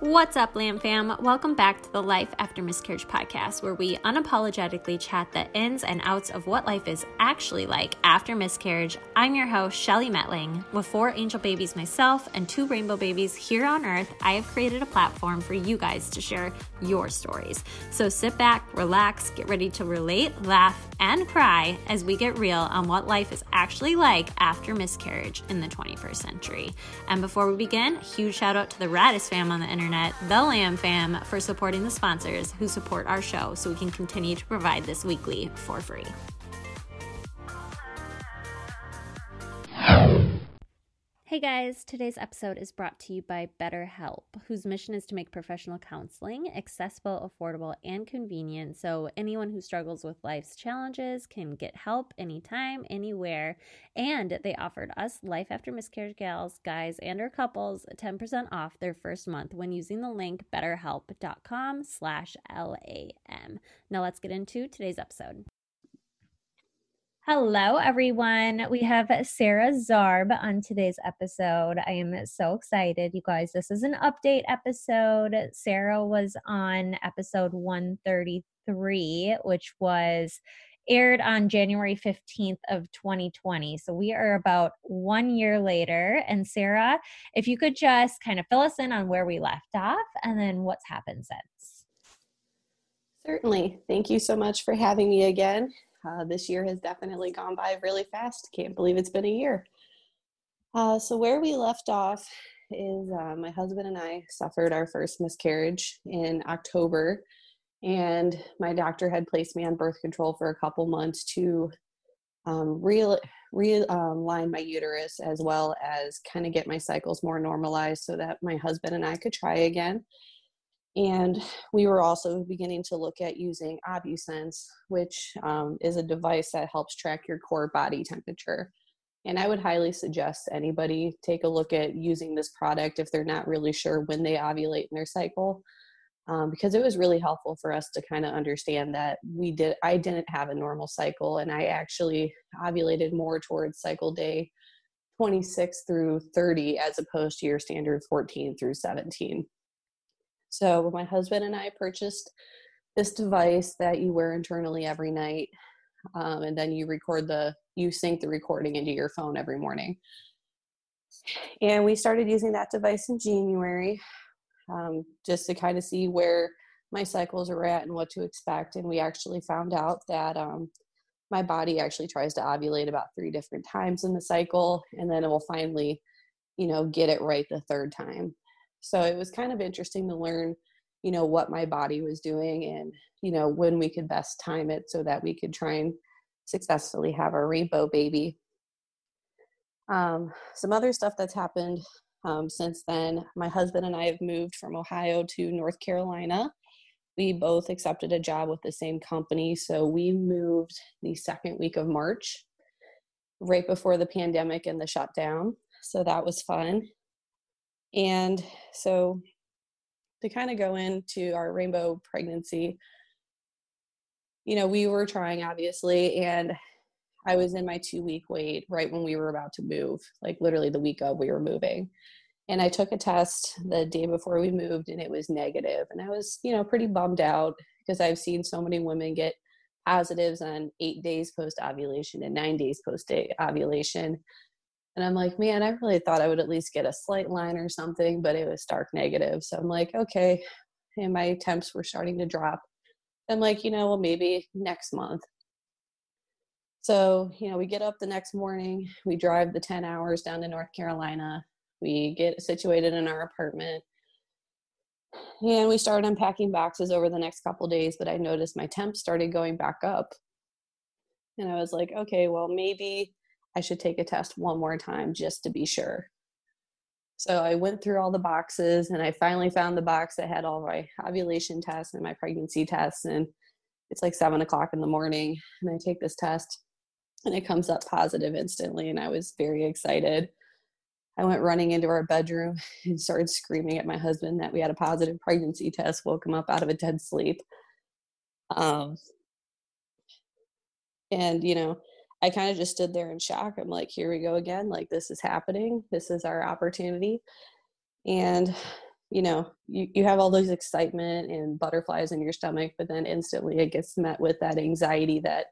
What's up, Lamb Fam? Welcome back to the Life After Miscarriage podcast, where we unapologetically chat the ins and outs of what life is actually like after miscarriage. I'm your host, Shelly Metling. With four angel babies myself and two rainbow babies here on Earth, I have created a platform for you guys to share your stories. So sit back, relax, get ready to relate, laugh, and cry as we get real on what life is actually like after miscarriage in the 21st century. And before we begin, huge shout out to the Radis fam on the internet internet, the Lamb Fam, for supporting the sponsors who support our show so we can continue to provide this weekly for free. Hey guys, today's episode is brought to you by BetterHelp, whose mission is to make professional counseling accessible, affordable, and convenient so anyone who struggles with life's challenges can get help anytime, anywhere. And they offered us Life After Miscarriage gals, guys, and our couples 10% off their first month when using the link betterhelp.com slash LAM. Now let's get into today's episode. Hello, everyone. We have Sarah Zarb on today's episode. I am so excited, you guys. This is an update episode. Sarah was on episode 133, which was aired on January 15th of 2020. So we are about one year later. And Sarah, if you could just kind of fill us in on where we left off and then what's happened since. Certainly. Thank you so much for having me again. Uh, this year has definitely gone by really fast. Can't believe it's been a year. Uh, so, where we left off is uh, my husband and I suffered our first miscarriage in October, and my doctor had placed me on birth control for a couple months to um, realign re- um, my uterus as well as kind of get my cycles more normalized so that my husband and I could try again. And we were also beginning to look at using OvuSense, which um, is a device that helps track your core body temperature. And I would highly suggest anybody take a look at using this product if they're not really sure when they ovulate in their cycle, um, because it was really helpful for us to kind of understand that we did. I didn't have a normal cycle, and I actually ovulated more towards cycle day 26 through 30 as opposed to your standard 14 through 17. So my husband and I purchased this device that you wear internally every night, um, and then you record the you sync the recording into your phone every morning. And we started using that device in January, um, just to kind of see where my cycles are at and what to expect. And we actually found out that um, my body actually tries to ovulate about three different times in the cycle, and then it will finally, you know, get it right the third time. So it was kind of interesting to learn, you know, what my body was doing and, you know, when we could best time it so that we could try and successfully have our rainbow baby. Um, some other stuff that's happened um, since then my husband and I have moved from Ohio to North Carolina. We both accepted a job with the same company. So we moved the second week of March, right before the pandemic and the shutdown. So that was fun. And so to kind of go into our rainbow pregnancy, you know, we were trying obviously, and I was in my two week wait right when we were about to move, like literally the week of we were moving. And I took a test the day before we moved and it was negative. And I was, you know, pretty bummed out because I've seen so many women get positives on eight days post ovulation and nine days post ovulation. And I'm like, man, I really thought I would at least get a slight line or something, but it was stark negative. So I'm like, okay. And my temps were starting to drop. I'm like, you know, well, maybe next month. So, you know, we get up the next morning, we drive the 10 hours down to North Carolina, we get situated in our apartment, and we started unpacking boxes over the next couple days. But I noticed my temps started going back up. And I was like, okay, well, maybe I should take a test one more time just to be sure. So I went through all the boxes and I finally found the box that had all my ovulation tests and my pregnancy tests. And it's like seven o'clock in the morning. And I take this test and it comes up positive instantly. And I was very excited. I went running into our bedroom and started screaming at my husband that we had a positive pregnancy test, woke him up out of a dead sleep. Um, and, you know, I kind of just stood there in shock. I'm like, here we go again. Like, this is happening. This is our opportunity. And, you know, you, you have all those excitement and butterflies in your stomach, but then instantly it gets met with that anxiety that,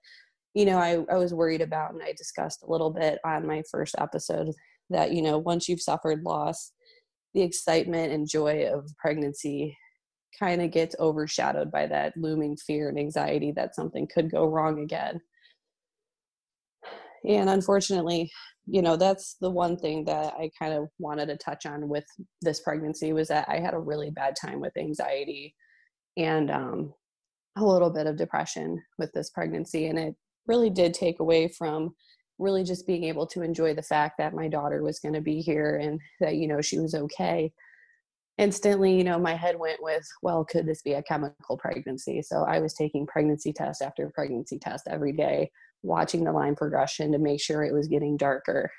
you know, I, I was worried about and I discussed a little bit on my first episode that, you know, once you've suffered loss, the excitement and joy of pregnancy kind of gets overshadowed by that looming fear and anxiety that something could go wrong again. And unfortunately, you know, that's the one thing that I kind of wanted to touch on with this pregnancy was that I had a really bad time with anxiety and um, a little bit of depression with this pregnancy. And it really did take away from really just being able to enjoy the fact that my daughter was going to be here and that, you know, she was okay instantly you know my head went with well could this be a chemical pregnancy? So i was taking pregnancy test after pregnancy test every day watching the line progression to make sure it was getting darker.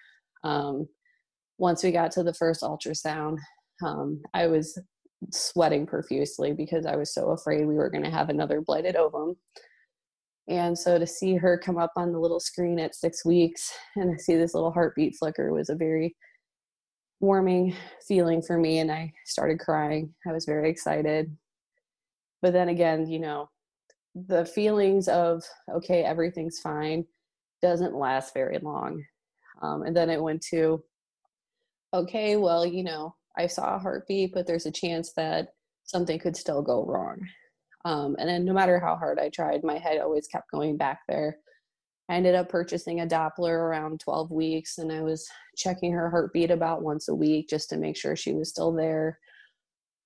Um, once we got to the first ultrasound um, i was sweating profusely because i was so afraid we were going to have another blighted ovum. And so to see her come up on the little screen at six weeks and see this little heartbeat flicker was a very warming feeling for me and I started crying. I was very excited. But then again, you know, the feelings of, okay, everything's fine doesn't last very long. Um, and then it went to, okay, well, you know, I saw a heartbeat, but there's a chance that something could still go wrong. Um, and then no matter how hard I tried, my head always kept going back there. I ended up purchasing a Doppler around 12 weeks and I was checking her heartbeat about once a week just to make sure she was still there.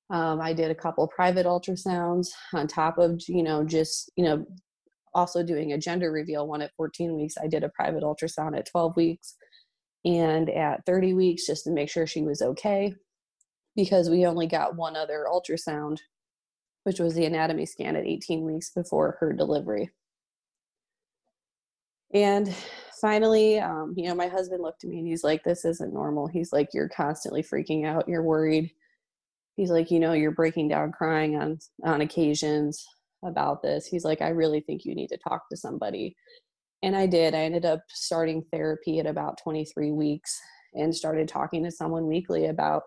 Um, I did a couple private ultrasounds on top of, you know, just, you know, also doing a gender reveal one at 14 weeks. I did a private ultrasound at 12 weeks and at 30 weeks just to make sure she was okay because we only got one other ultrasound, which was the anatomy scan at 18 weeks before her delivery. And finally, um, you know, my husband looked at me and he's like, This isn't normal. He's like, You're constantly freaking out. You're worried. He's like, You know, you're breaking down crying on, on occasions about this. He's like, I really think you need to talk to somebody. And I did. I ended up starting therapy at about 23 weeks and started talking to someone weekly about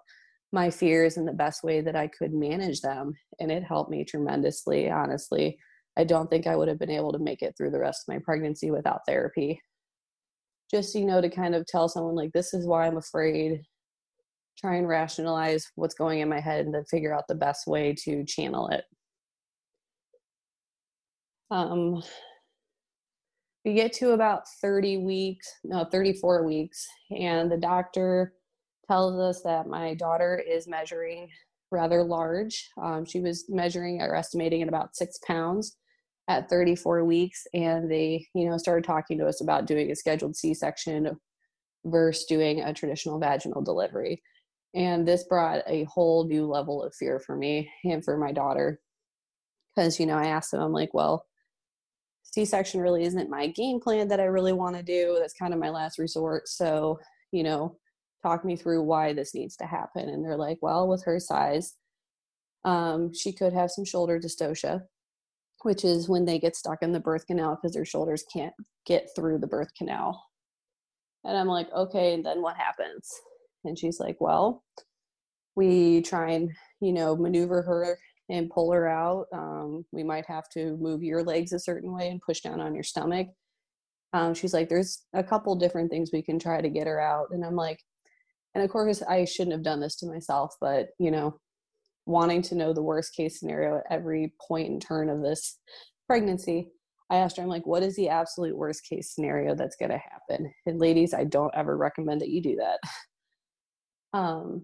my fears and the best way that I could manage them. And it helped me tremendously, honestly. I don't think I would have been able to make it through the rest of my pregnancy without therapy. Just, you know, to kind of tell someone, like, this is why I'm afraid, try and rationalize what's going in my head and then figure out the best way to channel it. Um, we get to about 30 weeks, no, 34 weeks, and the doctor tells us that my daughter is measuring rather large. Um, she was measuring or estimating at about six pounds at 34 weeks and they you know started talking to us about doing a scheduled c-section versus doing a traditional vaginal delivery. And this brought a whole new level of fear for me and for my daughter. Because you know i asked them i'm like well c-section really isn't my game plan that i really want to do. That's kind of my last resort. So you know talk me through why this needs to happen. And they're like well with her size um, she could have some shoulder dystocia which is when they get stuck in the birth canal because their shoulders can't get through the birth canal. And I'm like, okay, and then what happens? And she's like, well, we try and, you know, maneuver her and pull her out. Um, we might have to move your legs a certain way and push down on your stomach. Um, she's like, there's a couple different things we can try to get her out. And I'm like, and of course, I shouldn't have done this to myself, but, you know, wanting to know the worst case scenario at every point and turn of this pregnancy i asked her i'm like what is the absolute worst case scenario that's going to happen? And ladies i don't ever recommend that you do that. Um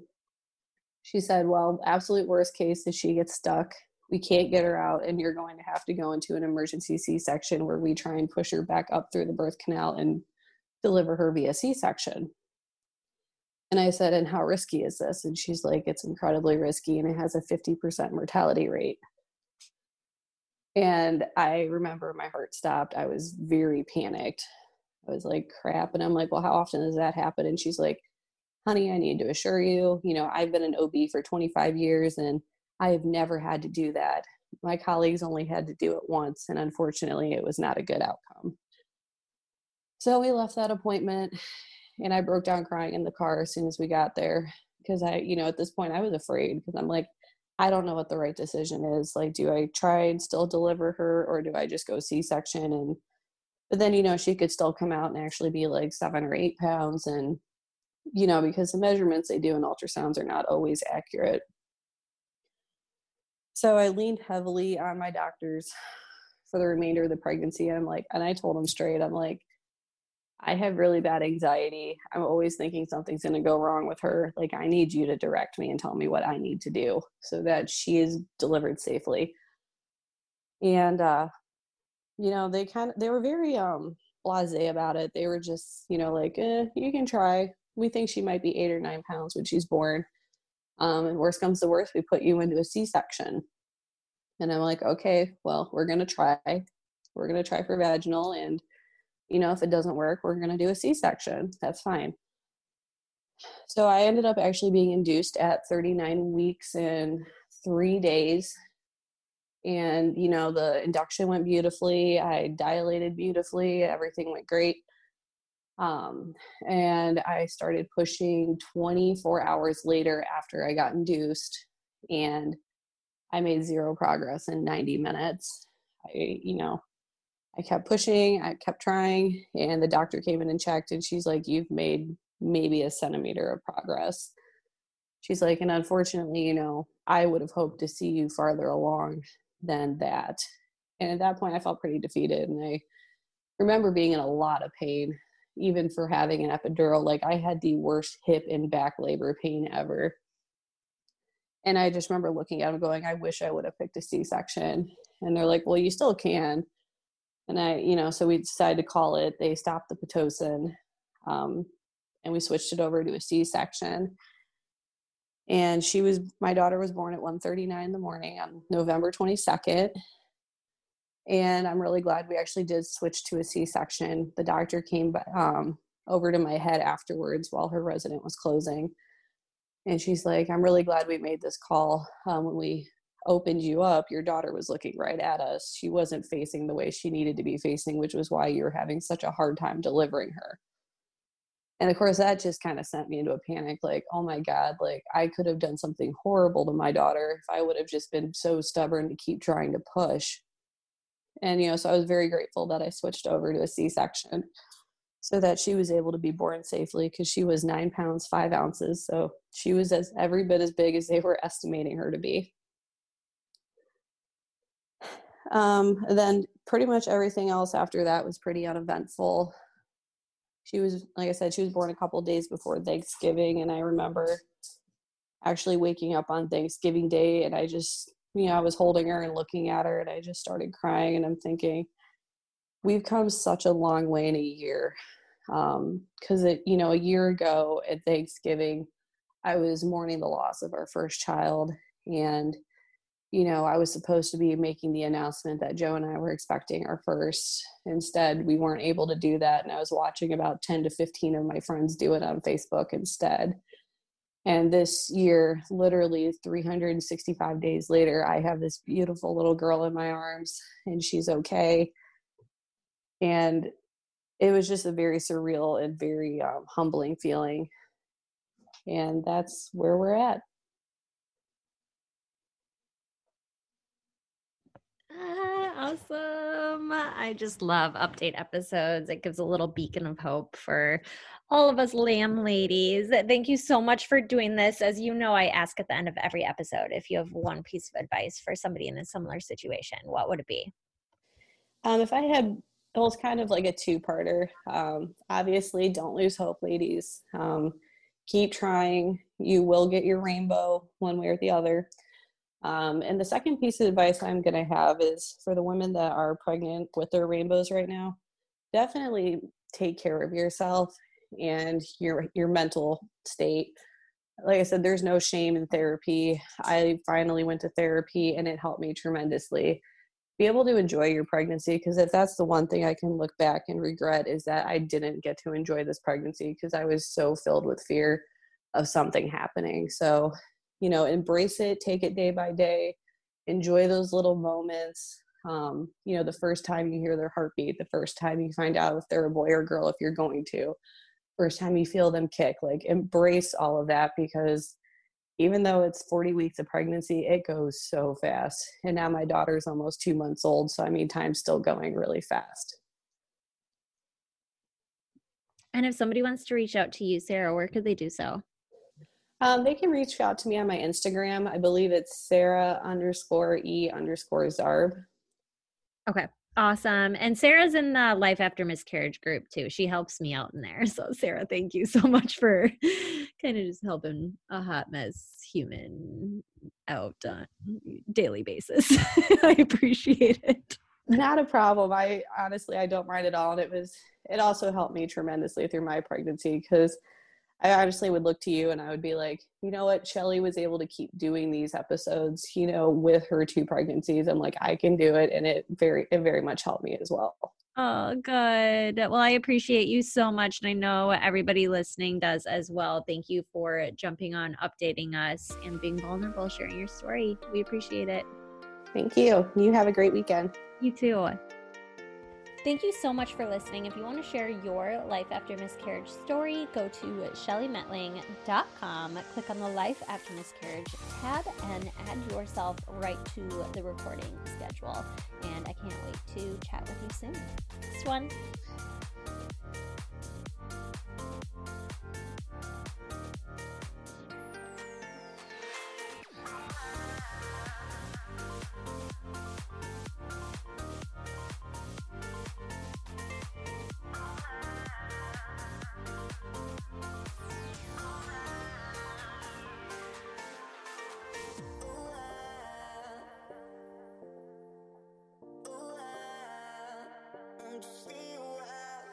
she said well absolute worst case is she gets stuck. We can't get her out and you're going to have to go into an emergency c-section where we try and push her back up through the birth canal and deliver her via c-section and I said, and how risky is this? And she's like, it's incredibly risky and it has a 50% mortality rate. And I remember my heart stopped. I was very panicked. I was like, crap. And I'm like, well, how often does that happen? And she's like, honey, I need to assure you, you know, I've been an OB for 25 years and I have never had to do that. My colleagues only had to do it once. And unfortunately, it was not a good outcome. So we left that appointment and I broke down crying in the car as soon as we got there because I, you know, at this point I was afraid because I'm like, I don't know what the right decision is. Like, do I try and still deliver her or do I just go C section? And, but then, you know, she could still come out and actually be like seven or eight pounds. And, you know, because the measurements they do in ultrasounds are not always accurate. So I leaned heavily on my doctors for the remainder of the pregnancy. And I'm like, and I told them straight, I'm like, I have really bad anxiety. I'm always thinking something's going to go wrong with her. Like, I need you to direct me and tell me what I need to do so that she is delivered safely. And, uh, you know, they kind of, they were very, um, blase about it. They were just, you know, like, eh, you can try. We think she might be eight or nine pounds when she's born. Um, and worst comes to worst, we put you into a C section. And I'm like, okay, well, we're going to try. We're going to try for vaginal. And, you know, if it doesn't work, we're going to do a C section. That's fine. So I ended up actually being induced at 39 weeks and three days. And, you know, the induction went beautifully. I dilated beautifully. Everything went great. Um, and I started pushing 24 hours later after I got induced. And I made zero progress in 90 minutes. I, you know, I kept pushing, I kept trying, and the doctor came in and checked, and she's like, You've made maybe a centimeter of progress. She's like, And unfortunately, you know, I would have hoped to see you farther along than that. And at that point, I felt pretty defeated. And I remember being in a lot of pain, even for having an epidural. Like, I had the worst hip and back labor pain ever. And I just remember looking at him going, I wish I would have picked a C section. And they're like, Well, you still can and I, you know, so we decided to call it. They stopped the pitocin, um, and we switched it over to a C-section. And she was, my daughter was born at 1:39 in the morning on November 22nd. And I'm really glad we actually did switch to a C-section. The doctor came um, over to my head afterwards while her resident was closing, and she's like, "I'm really glad we made this call um, when we opened you up, your daughter was looking right at us. She wasn't facing the way she needed to be facing, which was why you were having such a hard time delivering her. And of course, that just kind of sent me into a panic like, oh my God, like I could have done something horrible to my daughter if I would have just been so stubborn to keep trying to push. And, you know, so I was very grateful that I switched over to a C section so that she was able to be born safely because she was nine pounds, five ounces. So she was as every bit as big as they were estimating her to be. Um, then pretty much everything else after that was pretty uneventful. She was, like I said, she was born a couple days before Thanksgiving, and I remember actually waking up on Thanksgiving Day, and I just, you know, I was holding her and looking at her, and I just started crying, and I'm thinking, we've come such a long way in a year. Um, because it, you know, a year ago at Thanksgiving, I was mourning the loss of our first child, and you know, I was supposed to be making the announcement that Joe and I were expecting our first. Instead, we weren't able to do that. And I was watching about 10 to 15 of my friends do it on Facebook instead. And this year, literally 365 days later, I have this beautiful little girl in my arms and she's okay. And it was just a very surreal and very um, humbling feeling. And that's where we're at. awesome. I just love update episodes. It gives a little beacon of hope for all of us lamb ladies. Thank you so much for doing this. As you know, I ask at the end of every episode if you have one piece of advice for somebody in a similar situation, what would it be? Um, if I had, it was kind of like a two parter. Um, obviously, don't lose hope, ladies. Um, keep trying. You will get your rainbow one way or the other. Um, and the second piece of advice I'm going to have is for the women that are pregnant with their rainbows right now, definitely take care of yourself and your your mental state. Like I said, there's no shame in therapy. I finally went to therapy and it helped me tremendously. Be able to enjoy your pregnancy because if that's the one thing I can look back and regret is that I didn't get to enjoy this pregnancy because I was so filled with fear of something happening. So you know embrace it take it day by day enjoy those little moments um, you know the first time you hear their heartbeat the first time you find out if they're a boy or girl if you're going to first time you feel them kick like embrace all of that because even though it's 40 weeks of pregnancy, it goes so fast. And now my daughter's almost two months old. So, I mean, time's still going really fast. And if somebody wants to reach out to you, Sarah, where could they do so? Um, they can reach out to me on my Instagram. I believe it's Sarah underscore E underscore Zarb. Okay. Awesome. And Sarah's in the Life After Miscarriage group too. She helps me out in there. So, Sarah, thank you so much for kind of just helping a hot mess human out on daily basis. I appreciate it. Not a problem. I honestly, I don't mind at all. And it was, it also helped me tremendously through my pregnancy because I honestly would look to you and I would be like, you know what, Shelly was able to keep doing these episodes, you know, with her two pregnancies. I'm like, I can do it. And it very, it very much helped me as well. Oh, good. Well, I appreciate you so much. And I know everybody listening does as well. Thank you for jumping on, updating us, and being vulnerable, sharing your story. We appreciate it. Thank you. You have a great weekend. You too. Thank you so much for listening. If you want to share your life after miscarriage story, go to shellymetling.com, click on the Life After Miscarriage tab, and add yourself right to the recording schedule. And I can't wait to chat with you soon. Next one. Understand.